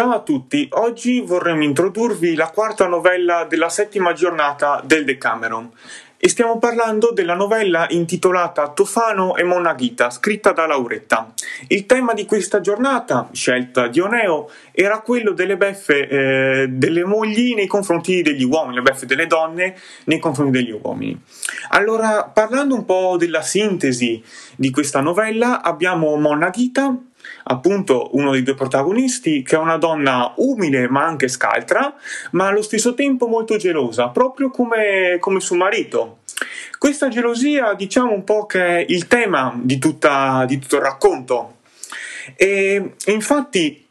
Ciao a tutti, oggi vorremmo introdurvi la quarta novella della settima giornata del Decameron e stiamo parlando della novella intitolata Tofano e Monna Ghita, scritta da Lauretta. Il tema di questa giornata, scelta di Oneo, era quello delle beffe eh, delle mogli nei confronti degli uomini, le beffe delle donne nei confronti degli uomini. Allora, parlando un po' della sintesi di questa novella, abbiamo Monna Ghita, appunto uno dei due protagonisti, che è una donna umile ma anche scaltra, ma allo stesso tempo molto gelosa, proprio come, come suo marito. Questa gelosia, diciamo un po' che è il tema di, tutta, di tutto il racconto. E infatti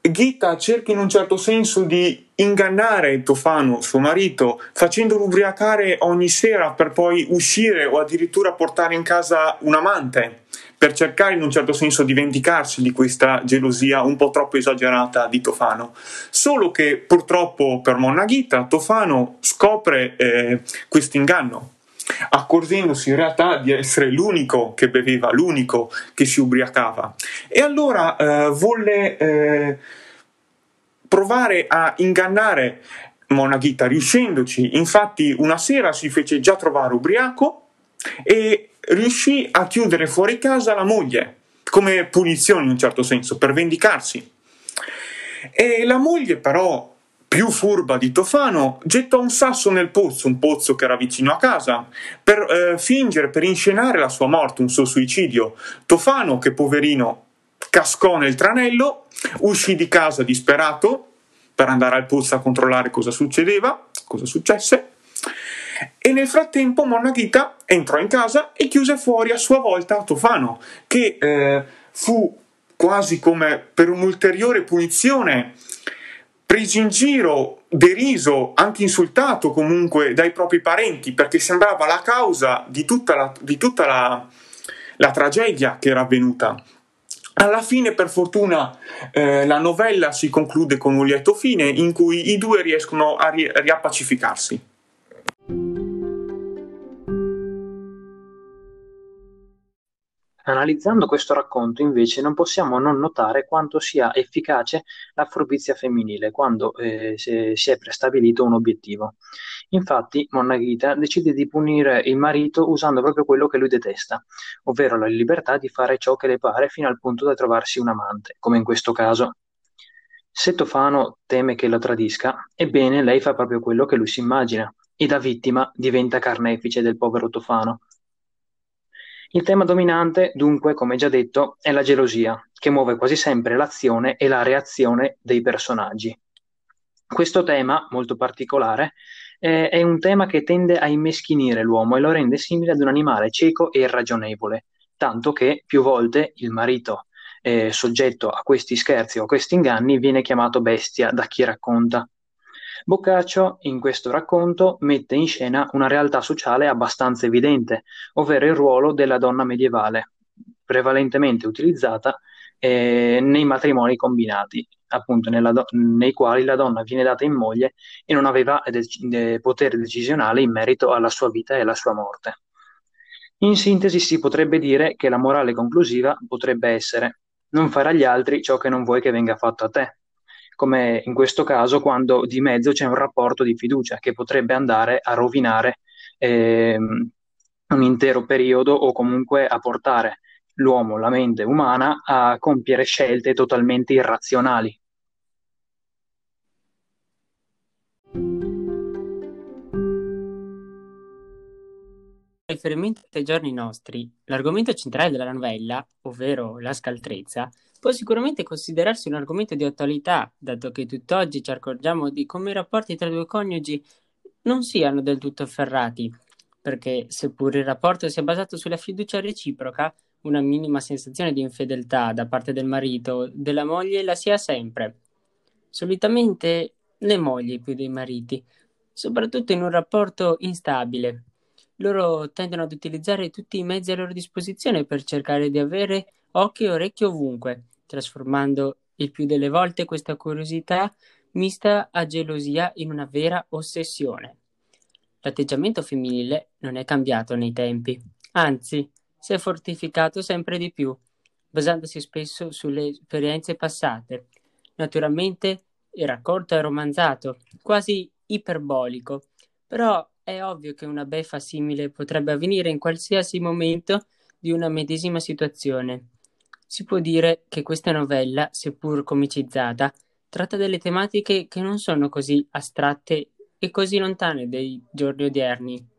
Gita cerca in un certo senso di ingannare Tofano, suo marito, facendolo ubriacare ogni sera per poi uscire o addirittura portare in casa un amante per cercare in un certo senso di vendicarsi di questa gelosia un po' troppo esagerata di Tofano. Solo che purtroppo per Monna Ghita Tofano scopre eh, questo inganno, accorgendosi in realtà di essere l'unico che beveva, l'unico che si ubriacava. E allora eh, volle eh, provare a ingannare Monna Ghita riuscendoci. Infatti una sera si fece già trovare ubriaco e riuscì a chiudere fuori casa la moglie, come punizione in un certo senso, per vendicarsi. E la moglie però, più furba di Tofano, gettò un sasso nel pozzo, un pozzo che era vicino a casa, per eh, fingere, per inscenare la sua morte, un suo suicidio. Tofano, che poverino, cascò nel tranello, uscì di casa disperato per andare al pozzo a controllare cosa succedeva, cosa successe, e nel frattempo Monna Ghita entrò in casa e chiuse fuori a sua volta Tofano, che eh, fu quasi come per un'ulteriore punizione preso in giro, deriso, anche insultato comunque dai propri parenti, perché sembrava la causa di tutta la, di tutta la, la tragedia che era avvenuta. Alla fine, per fortuna, eh, la novella si conclude con un lieto fine in cui i due riescono a ri- riappacificarsi. Analizzando questo racconto, invece, non possiamo non notare quanto sia efficace la furbizia femminile quando eh, si è prestabilito un obiettivo. Infatti, Monna Ghita decide di punire il marito usando proprio quello che lui detesta, ovvero la libertà di fare ciò che le pare fino al punto da trovarsi un amante, come in questo caso. Se Tofano teme che lo tradisca, ebbene lei fa proprio quello che lui si immagina, e da vittima diventa carnefice del povero Tofano il tema dominante, dunque, come già detto, è la gelosia, che muove quasi sempre l'azione e la reazione dei personaggi. Questo tema, molto particolare, eh, è un tema che tende a immeschinire l'uomo e lo rende simile ad un animale cieco e irragionevole, tanto che più volte il marito eh, soggetto a questi scherzi o a questi inganni viene chiamato bestia da chi racconta. Boccaccio, in questo racconto, mette in scena una realtà sociale abbastanza evidente, ovvero il ruolo della donna medievale, prevalentemente utilizzata eh, nei matrimoni combinati, appunto do- nei quali la donna viene data in moglie e non aveva de- de- potere decisionale in merito alla sua vita e alla sua morte. In sintesi si potrebbe dire che la morale conclusiva potrebbe essere non fare agli altri ciò che non vuoi che venga fatto a te, come in questo caso quando di mezzo c'è un rapporto di fiducia che potrebbe andare a rovinare ehm, un intero periodo o comunque a portare l'uomo, la mente umana, a compiere scelte totalmente irrazionali. Riferimento ai giorni nostri, l'argomento centrale della novella, ovvero la scaltrezza, può sicuramente considerarsi un argomento di attualità, dato che tutt'oggi ci accorgiamo di come i rapporti tra due coniugi non siano del tutto afferrati, perché seppur il rapporto sia basato sulla fiducia reciproca, una minima sensazione di infedeltà da parte del marito o della moglie la si ha sempre. Solitamente le mogli più dei mariti, soprattutto in un rapporto instabile. Loro tendono ad utilizzare tutti i mezzi a loro disposizione per cercare di avere occhio e orecchio ovunque, trasformando il più delle volte questa curiosità mista a gelosia in una vera ossessione. L'atteggiamento femminile non è cambiato nei tempi, anzi si è fortificato sempre di più, basandosi spesso sulle esperienze passate. Naturalmente è raccolto e romanzato, quasi iperbolico, però è ovvio che una beffa simile potrebbe avvenire in qualsiasi momento di una medesima situazione. Si può dire che questa novella, seppur comicizzata, tratta delle tematiche che non sono così astratte e così lontane dai giorni odierni.